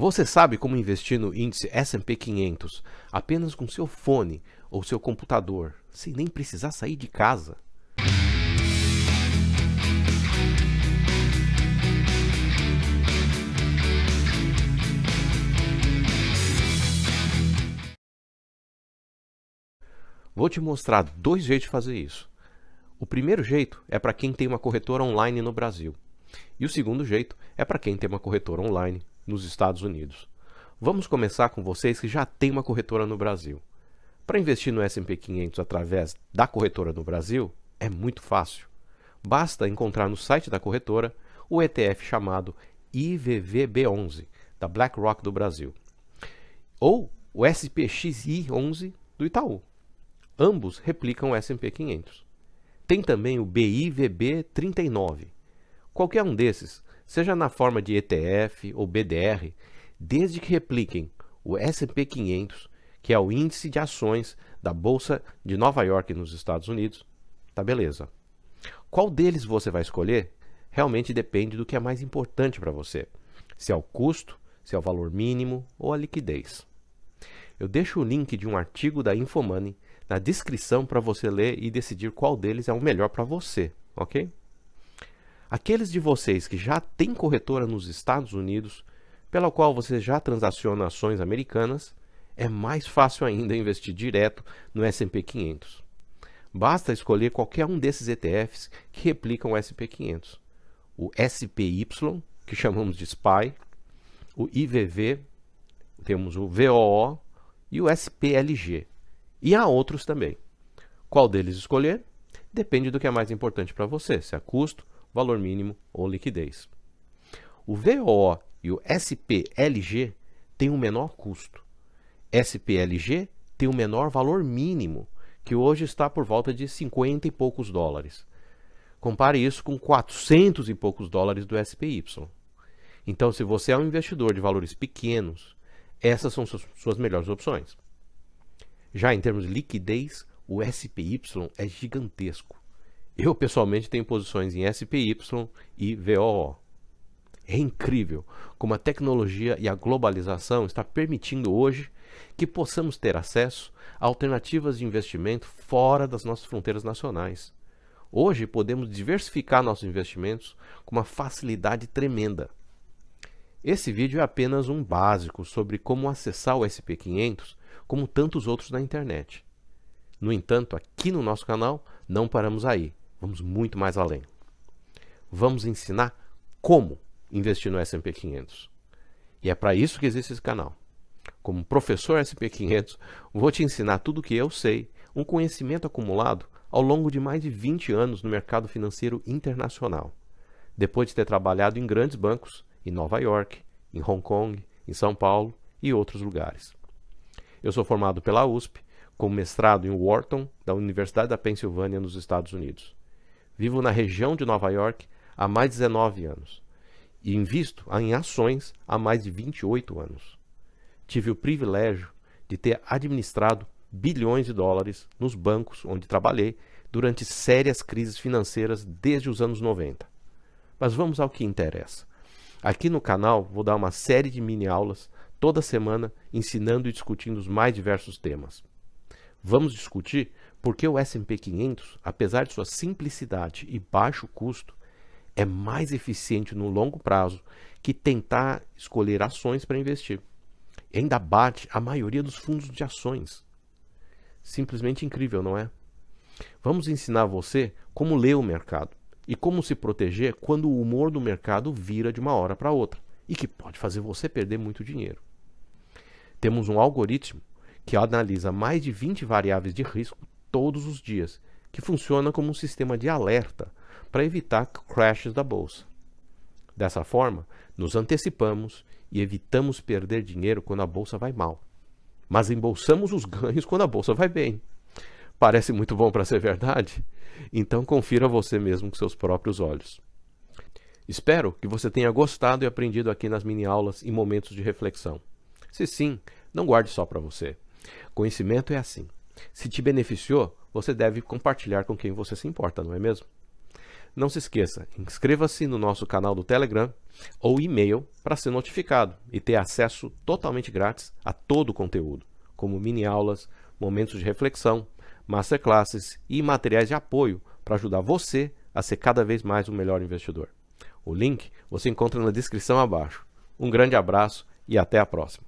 Você sabe como investir no índice S&P 500 apenas com seu fone ou seu computador, sem nem precisar sair de casa? Vou te mostrar dois jeitos de fazer isso. O primeiro jeito é para quem tem uma corretora online no Brasil. E o segundo jeito é para quem tem uma corretora online nos Estados Unidos. Vamos começar com vocês que já têm uma corretora no Brasil. Para investir no S&P 500 através da corretora no Brasil, é muito fácil. Basta encontrar no site da corretora o ETF chamado IVVB11 da BlackRock do Brasil ou o SPXI11 do Itaú. Ambos replicam o S&P 500. Tem também o BIVB39. Qualquer um desses, seja na forma de ETF ou BDR, desde que repliquem o S&P 500, que é o índice de ações da Bolsa de Nova York nos Estados Unidos, tá beleza. Qual deles você vai escolher realmente depende do que é mais importante para você. Se é o custo, se é o valor mínimo ou a liquidez. Eu deixo o link de um artigo da Infomoney na descrição para você ler e decidir qual deles é o melhor para você, ok? Aqueles de vocês que já têm corretora nos Estados Unidos, pela qual você já transaciona ações americanas, é mais fácil ainda investir direto no S&P 500. Basta escolher qualquer um desses ETFs que replicam o S&P 500. O SPY, que chamamos de SPY, o IVV, temos o VOO e o SPLG, e há outros também. Qual deles escolher? Depende do que é mais importante para você, se é custo, valor mínimo ou liquidez. O VOO e o SPLG têm um menor custo. SPLG tem um menor valor mínimo, que hoje está por volta de 50 e poucos dólares. Compare isso com 400 e poucos dólares do SPY. Então, se você é um investidor de valores pequenos, essas são suas melhores opções. Já em termos de liquidez, o SPY é gigantesco. Eu pessoalmente tenho posições em SPY e VOO. É incrível como a tecnologia e a globalização está permitindo hoje que possamos ter acesso a alternativas de investimento fora das nossas fronteiras nacionais. Hoje podemos diversificar nossos investimentos com uma facilidade tremenda. Esse vídeo é apenas um básico sobre como acessar o SP500 como tantos outros na internet. No entanto, aqui no nosso canal, não paramos aí, vamos muito mais além. Vamos ensinar como investir no S&P 500. E é para isso que existe esse canal. Como professor S&P 500, vou te ensinar tudo o que eu sei, um conhecimento acumulado ao longo de mais de 20 anos no mercado financeiro internacional. Depois de ter trabalhado em grandes bancos, em Nova York, em Hong Kong, em São Paulo e outros lugares. Eu sou formado pela USP, com mestrado em Wharton, da Universidade da Pensilvânia, nos Estados Unidos. Vivo na região de Nova York há mais de 19 anos e invisto em ações há mais de 28 anos. Tive o privilégio de ter administrado bilhões de dólares nos bancos onde trabalhei durante sérias crises financeiras desde os anos 90. Mas vamos ao que interessa. Aqui no canal vou dar uma série de mini aulas toda semana ensinando e discutindo os mais diversos temas. Vamos discutir por que o S&P 500, apesar de sua simplicidade e baixo custo, é mais eficiente no longo prazo que tentar escolher ações para investir. E ainda bate a maioria dos fundos de ações. Simplesmente incrível, não é? Vamos ensinar você como ler o mercado e como se proteger quando o humor do mercado vira de uma hora para outra e que pode fazer você perder muito dinheiro. Temos um algoritmo que analisa mais de 20 variáveis de risco todos os dias, que funciona como um sistema de alerta para evitar crashes da bolsa. Dessa forma, nos antecipamos e evitamos perder dinheiro quando a bolsa vai mal. Mas embolsamos os ganhos quando a bolsa vai bem. Parece muito bom para ser verdade? Então confira você mesmo com seus próprios olhos. Espero que você tenha gostado e aprendido aqui nas mini aulas e momentos de reflexão. Se sim, não guarde só para você. Conhecimento é assim. Se te beneficiou, você deve compartilhar com quem você se importa, não é mesmo? Não se esqueça, inscreva-se no nosso canal do Telegram ou e-mail para ser notificado e ter acesso totalmente grátis a todo o conteúdo, como mini aulas, momentos de reflexão, masterclasses e materiais de apoio para ajudar você a ser cada vez mais um melhor investidor. O link você encontra na descrição abaixo. Um grande abraço e até a próxima.